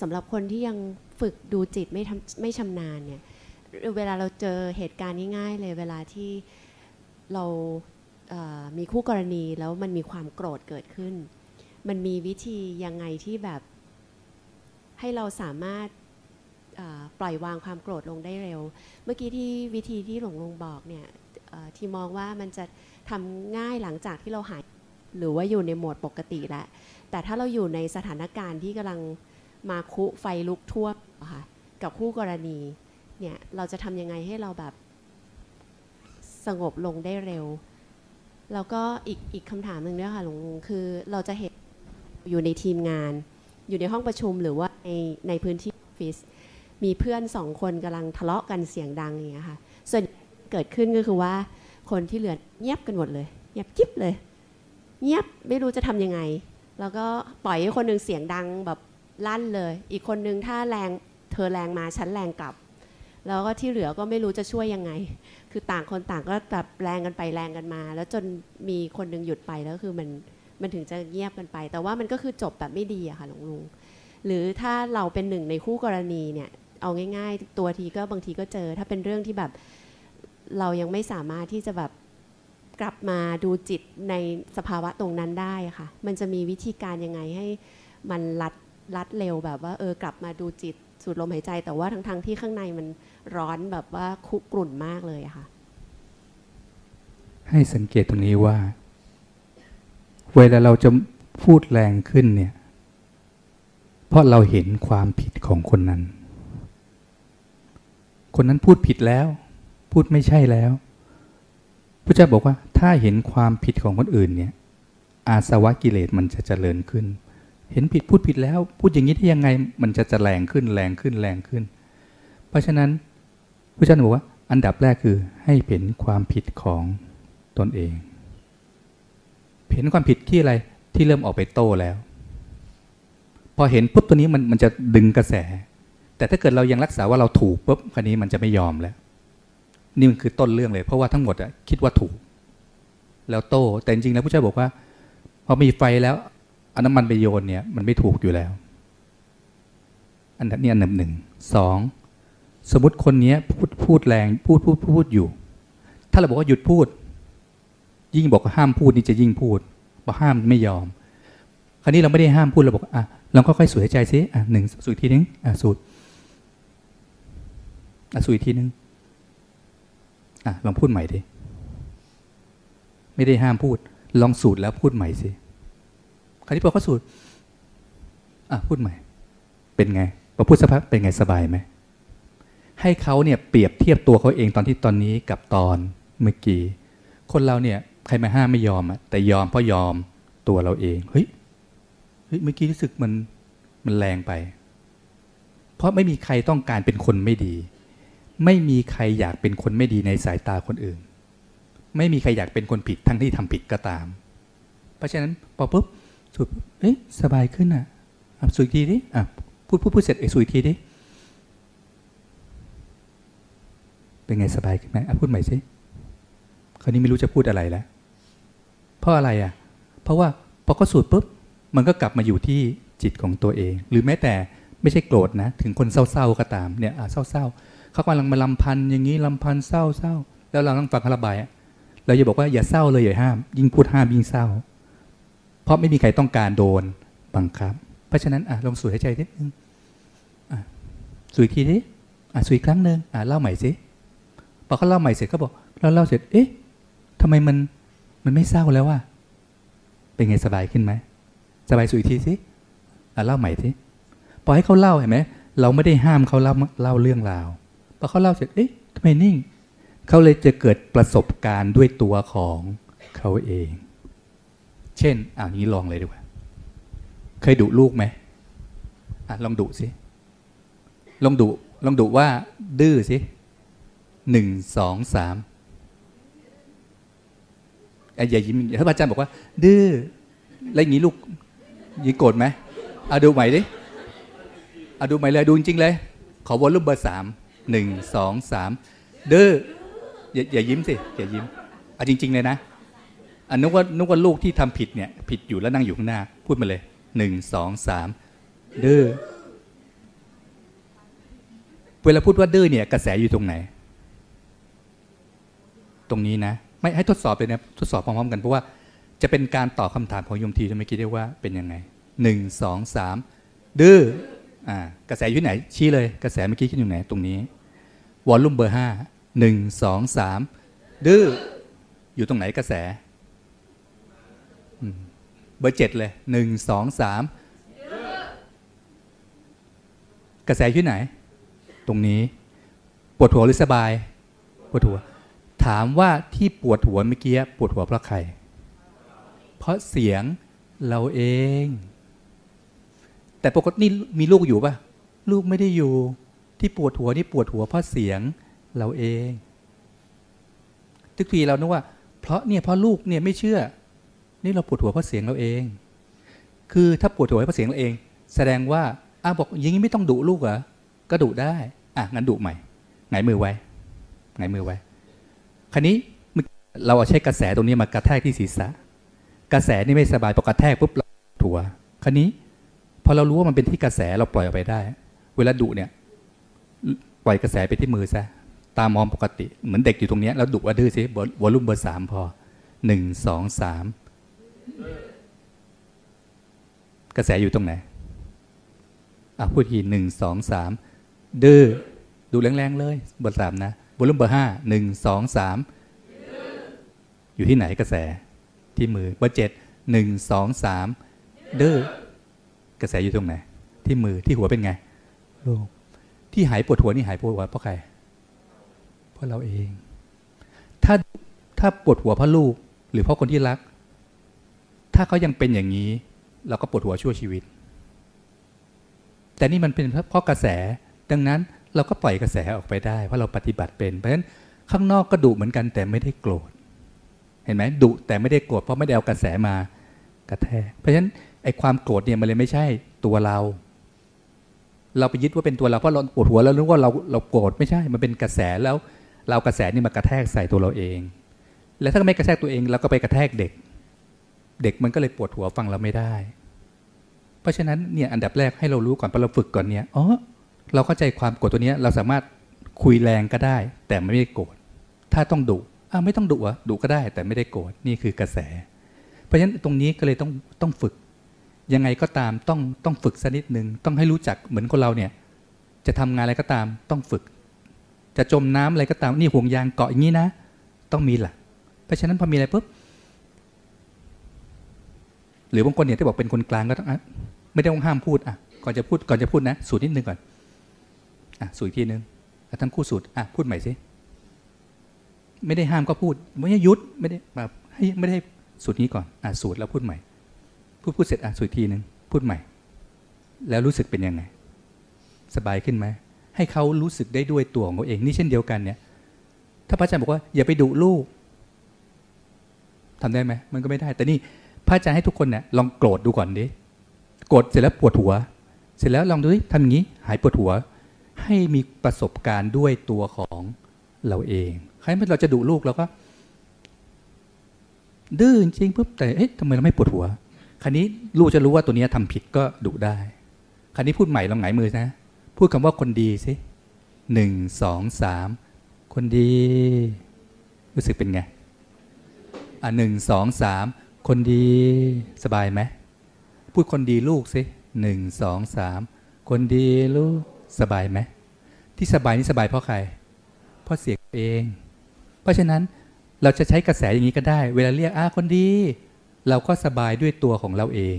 สำหรับคนที่ยังฝึกดูจิตไม่ทำไม่ชำนาญเนี่ยเวลาเราเจอเหตุการณ์ง่ายๆเลยเวลาที่เราเอ่อมีคู่กรณีแล้วมันมีความโกรธเกิดขึ้น มันมีวิธียังไงที่แบบให้เราสามารถปล่อยวางความโกรธลงได้เร็ว เมื่อกี้ที่วิธีที่หลวงลงบอกเนี่ยที่มองว่ามันจะทำง่ายหลังจากที่เราหายหรือว่าอยู่ในโหมดปกติแล้วแต่ถ้าเราอยู่ในสถานการณ์ที่กำลัง มาคุไฟลุกท่วมค่ะกับคู่กรณีเนี่ยเราจะทำยังไงให้เราแบบสงบลงได้เร็ว แล้วก็อีกอีกคำถามหนึ่งด้วยค่ะหลวงลุงคือเราจะเห็นอยู่ในทีมงาน อยู่ในห้องประชุมหรือว่าในในพื้นที่ออฟฟิศมีเพื่อนสองคนกำลังทะเลาะกันเสียงดังอย่างเงี้ยค่ะส่วนเกิดขึ้นก็คือว่าคนที่เหลือเงียบกันหมดเลยเงียบกิ๊บเลย เงียบไม่รู้จะทำยังไง แล้วก็ปล่อยให้คนหนึ่งเสียงดังแบบ ลั่นเลย อีกคนนึงถ้าแรงเธอแรงมาฉันแรงกลับ แล้วก็ที่เหลือก็ไม่รู้จะช่วยยังไง คือต่างคนต่างก็แบบแรงกันไปแรงกันมา แล้วจนมีคนหนึงหยุดไปแล้วคือมันมันถึงจะเงียบกันไป แต่ว่ามันก็คือจบแบบไม่ดีอะค่ะหลวงลุงหรือถ้าเราเป็นหนึ่งในคู่กรณีเนี่ยเอาง่าย ๆ ตัวทีก็บางทีก็เจอ ถ้าเป็นเรื่องที่แบบเรายังไม่สามารถที่จะแบบกลับมาดูจิตในสภาวะตรงนั้นได้ค่ะ มันจะมีวิธีการยังไงให้มันรัด รัดเร็วแบบว่าเออกลับมาดูจิตสูดลมหายใจ แต่ว่าทั้งๆที่ข้างในมันร้อนแบบว่าคุกรุ่นมากเลยอะค่ะ ให้สังเกตตรงนี้ว่า เวลาเราจะพูดแรงขึ้นเนี่ย เพราะเราเห็นความผิดของคนนั้น คนนั้นพูดผิดแล้ว พูดไม่ใช่แล้วพระเจ้าบอกว่าถ้าเห็นความผิดของคนอื่นเนี่ย อาสวะกิเลสมันจะเจริญขึ้น เห็นผิดพูดผิดแล้ว พูดอย่างนี้ได้ยังไง มันจะจะแรงขึ้นแรงขึ้นแรงขึ้น เพราะฉะนั้นพระเจ้าบอกว่า อันดับแรกคือให้เห็นความผิดของตนเองเห็นความผิดที่อะไรที่เริ่มออกไปโต้แล้ว พอเห็นปุ๊บตัวนี้มันมันจะดึงกระแส แต่ถ้าเกิดเรายังรักษาว่าเราถูกปุ๊บคราวนี้มันจะไม่ยอมแล้ว นี่มันคือต้นเรื่องเลย เพราะว่าทั้งหมดอะคิดว่าถูก แล้วโต้แต่จริงๆแล้วพระเจ้าบอกว่า พอมีไฟแล้ว เอาน้ำมันไปโยนเนี่ยมันไม่ถูกอยู่แล้ว อันนี้อันดับหนึ่งสองสมมติคนนี้พูดพูดแรงพูดพูดพูดอยู่ ถ้าเราบอกว่าหยุดพูด ยิ่งบอกว่าห้ามพูดนี่จะยิ่งพูดบอกห้ามไม่ยอม คราวนี้เราไม่ได้ห้ามพูดเราบอกอะเราก็ค่อยสูดหายใจซิอะหนึ่งสูดอีกทีนึงอะสูดอะสูดอีกทีนึงอะลองพูดใหม่ดิไม่ได้ห้ามพูด ลองสูดแล้วพูดใหม่สิ คราวนี้พอเขาสูดอะพูดใหม่ เป็นไงพอพูดสักพักเป็นไงสบายไหมให้เขาเนี่ยเปรียบเทียบตัวเขาเองตอนที่ตอนนี้กับตอนเมื่อกี้คนเราเนี่ยใครมาห้ามไม่ยอมอะแต่ยอมเพราะยอมตัวเราเองเฮ้ยเฮ้ยเมื่อกี้รู้สึกมันมันแรงไป เพราะไม่มีใครต้องการเป็นคนไม่ดี ไม่มีใครอยากเป็นคนไม่ดีในสายตาคนอื่น ไม่มีใครอยากเป็นคนผิดทั้งที่ทำผิดก็ตาม เพราะฉะนั้นพอปุ๊บ สูดเอ๊ะสบายขึ้นอะสูดอีกทีดิอะพูดพูดพูดเสร็จเอ้สูดอีกทีดิเป็นไงสบายขึ้นไหมอะพูดใหม่สิคราวนี้ไม่รู้จะพูดอะไรแล้วเพราะอะไรอะ เพราะว่าพอเขาสูดปุ๊บมันก็กลับมาอยู่ที่จิตของตัวเอง หรือแม้แต่ไม่ใช่โกรธนะ ถึงคนเศร้าๆก็ตามเนี่ยอะเศร้าๆเขากำลังมาลำพันอย่างนี้ลำพันเศร้าเศร้าแล้วเราต้องฟังเขาระบายเราอย่าบอกว่าอย่าเศร้าเลยอย่าห้าม ยิ่งพูดห้ามยิ่งเศร้า เพราะไม่มีใครต้องการโดนบังคับ เพราะฉะนั้นอะลองสูดหายใจนิดนึงอะสูดอีกทีดิอะสูดอีกครั้งหนึ่งอะเล่าใหม่สิพอเขาเล่าใหม่เสร็จก็บอกเราเล่าเสร็จ เอ๊ะทำไมมันมันไม่เศร้าแล้ววะเป็นไงสบายขึ้นไหมสบายสุดอีกทีสิอะเล่าใหม่สิพอให้เขาเล่าเห็นไหมเราไม่ได้ห้ามเขาเล่าเล่าเรื่องราวพอเขาเล่าเสร็จเอ๊ะทำไมนิ่งเขาเลยจะเกิดประสบการณ์ด้วยตัวของเขาเอง เช่นอ่านี้ลองเลยดีกว่า เคยดุลูกไหมอะลองดุสิ ลองดุลองดุว่า ดื้อสิหนึ่งสองสามไอ้อย่ายิ้มถ้าอาจารย์บอกว่า ดื้อแล้วอย่างนี้ลูกยิ่งโกรธไหมเอาดูใหม่ดิเอาดูใหม่เลยดูจริงเลย ขอวอลลุ่มเบอร์สามหนึ่งสองสามดื้ออย่าอย่ายิ้มสิอย่ายิ้มเอาจริง ๆ เลยนะ อันนึกว่านึกว่าลูกที่ทำผิดเนี่ย ผิดอยู่แล้วนั่งอยู่ข้างหน้า พูดมาเลยหนึ่งสองสามดื้อเวลาพูดว่าดื้อเนี่ย กระแสอยู่ตรงไหน ตรงนี้นะ ไม่ให้ทดสอบเลยนะทดสอบพร้อมๆกันเพราะว่าจะเป็นการตอบคำถามของโยมทีที่เมื่อกี้ได้ว่าเป็นยังไงหนึ่งสองสามดื้ออ่ากระแสอยู่ไหน ชี้เลย กระแสเมื่อกี้ขึ้นอยู่ไหน ตรงนี้วอลลุ่มเบอร์ห้าหนึ่งสองสามดื้ออยู่ตรงไหนกระแส เบอร์เจ็ดเลยหนึ่งสองสามกระแสอยู่ไหน ตรงนี้ ปวดหัวหรือสบาย ปวดหัว ถามว่าที่ปวดหัวเมื่อกี้ปวดหัวเพราะใคร เพราะเสียงเราเอง แต่ปกตินี่มีลูกอยู่ปะลูกไม่ได้อยู่ ที่ปวดหัวนี่ปวดหัวเพราะเสียงเราเอง ทุกทีเรานึกว่า เพราะเนี่ยเพราะลูกเนี่ยไม่เชื่อ นี่เราปวดหัวเพราะเสียงเราเอง คือถ้าปวดหัวเพราะเสียงเราเอง แสดงว่าอ้าบอกอยังนี้ไม่ต้องดุลูกเหรอก็ดุได้ อะงั้นดุใหม่ไงายมือไว้ไงายมือไว้ คราวนี้เราเอาใช้กระแสตรงนี้มากระแทกที่ศีรษะ กระแสนี่ไม่สบายพอกระแทกปุ๊บเราถัวคราวนี้พอเรารู้ว่ามันเป็นที่กระแสเราปล่อยออกไปได้ เวลาดุเนี่ยปล่อยกระแสไปที่มือซะตามองปกติเหมือนเด็กอยู่ตรงนี้แล้วดุว่าดื้อสิวอลลุ่มเบอร์สามพอหนึ่งสองสาม กระแสอยู่ตรงไหน อะพูดทีหนึ่งสองสามดื้อดูแรงๆเลยบอร์สามนะวอลลุ่มเบอร์ห้าหนึ่งสองสามอยู่ที่ไหนกระแสที่มือเบอร์เจ็ดหนึ่งสองสามดื้อกระแสอยู่ตรงไหน ที่มือที่หัวเป็นไงโล่งที่หายปวดหัวนี่หายปวดหัวเพราะใครเพราะเราเอง ถ้าถ้าปวดหัวเพราะลูก หรือเพราะคนที่รัก ถ้าเขายังเป็นอย่างนี้ เราก็ปวดหัวชั่วชีวิต แต่นี่มันเป็นเพราะกระแส ดังนั้นเราก็ปล่อยกระแสออกไปได้ เพราะเราปฏิบัติเป็น เพราะฉะนั้นข้างนอกก็ดุเหมือนกันแต่ไม่ได้โกรธ เห็นไหมดุแต่ไม่ได้โกรธเพราะไม่ได้เอากระแสมากระแทก เพราะฉะนั้นไอ้ความโกรธเนี่ยมันเลยไม่ใช่ตัวเรา เราไปยึดว่าเป็นตัวเราเพราะเราปวดหัวแล้วรู้ว่าเราเราโกรธไม่ใช่ มันเป็นกระแสแล้ว เรากระแสนี่มากระแทกใส่ตัวเราเอง แล้วถ้าไม่กระแทกตัวเองเราก็ไปกระแทกเด็ก เด็กมันก็เลยปวดหัวฟังเราไม่ได้ เพราะฉะนั้นเนี่ยอันดับแรกให้เรารู้ก่อนพอเราฝึกก่อนเนี่ยอ๋อเราเข้าใจความโกรธตัวเนี้ยเราสามารถคุยแรงก็ได้ แต่ไม่ได้โกรธถ้าต้องดุอ้าวไม่ต้องดุอะดุก็ได้ แต่ไม่ได้โกรธนี่คือกระแส เพราะฉะนั้นตรงนี้ก็เลยต้องต้องฝึก ยังไงก็ตามต้องต้องฝึกสักนิดนึงต้องให้รู้จักเหมือนคนเราเนี่ย จะทำงานอะไรก็ตามต้องฝึก จะจมน้ำอะไรก็ตามนี่ห่วงยางเกาะอย่างนี้นะ ต้องมีหลักเพราะฉะนั้นพอมีอะไรปุ๊บ หรือบางคนเนี่ยที่บอกเป็นคนกลางก็ต้องไม่ได้ต้องห้ามพูดอะก่อนจะพูดก่อนจะพูดนะสูตรนิดนึงก่อนอะสูตรอีกทีนึงอะทั้งคู่สูตรอะพูดใหม่สิไม่ได้ห้ามก็พูดไม่ได้ยุดไม่ได้แบบให้ไม่ได้สูตรนี้ก่อนอะสูตรแล้วพูดใหม่ พูดพูดเสร็จอะสูตรอีกทีนึงพูดใหม่ แล้วรู้สึกเป็นยังไง สบายขึ้นไหมให้เขารู้สึกได้ด้วยตัวของเขาเองนี่เช่นเดียวกันเนี่ย ถ้าพระอาจารย์บอกว่าอย่าไปดุลูกทำได้ไหมมันก็ไม่ได้ แต่นี่ พระอาจารย์ให้ทุกคนเนี่ยลองโกรธดูก่อนดิโกรธเสร็จแล้วปวดหัว เสร็จแล้วลองดูดิทำอย่างนี้หายปวดหัว ให้มีประสบการณ์ด้วยตัวของเราเองใครเมื่อเราจะดุลูกเราก็ ดื้อจริงปุ๊บแต่เอ๊ะทำไมเราไม่ปวดหัว คราวนี้ลูกจะรู้ว่าตัวเนี้ยทำผิดก็ดุได้ คราวนี้พูดใหม่ลองหงายมือนะ พูดคำว่าคนดีสิหนึ่งสองสามคนดี รู้สึกเป็นไงอะหนึ่งสองสาม คนดีสบายไหมพูดคนดีลูกสิหนึ่งสองสามคนดีลูกสบายไหมที่สบายนี่สบายเพราะใคร เพราะเสียงเอง เพราะฉะนั้นเราจะใช้กระแสอย่างนี้ก็ได้ เวลาเรียกอะคนดี เราก็สบายด้วยตัวของเราเอง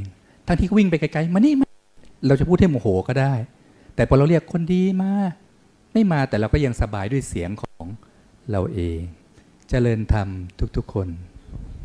ทั้งที่วิ่งไปไกลๆมานี่มาเราจะพูดให้โมโหก็ได้ แต่พอเราเรียกคนดีมา ไม่มาแต่เราก็ยังสบายด้วยเสียงของเราเองเจริญธรรมทุกๆคน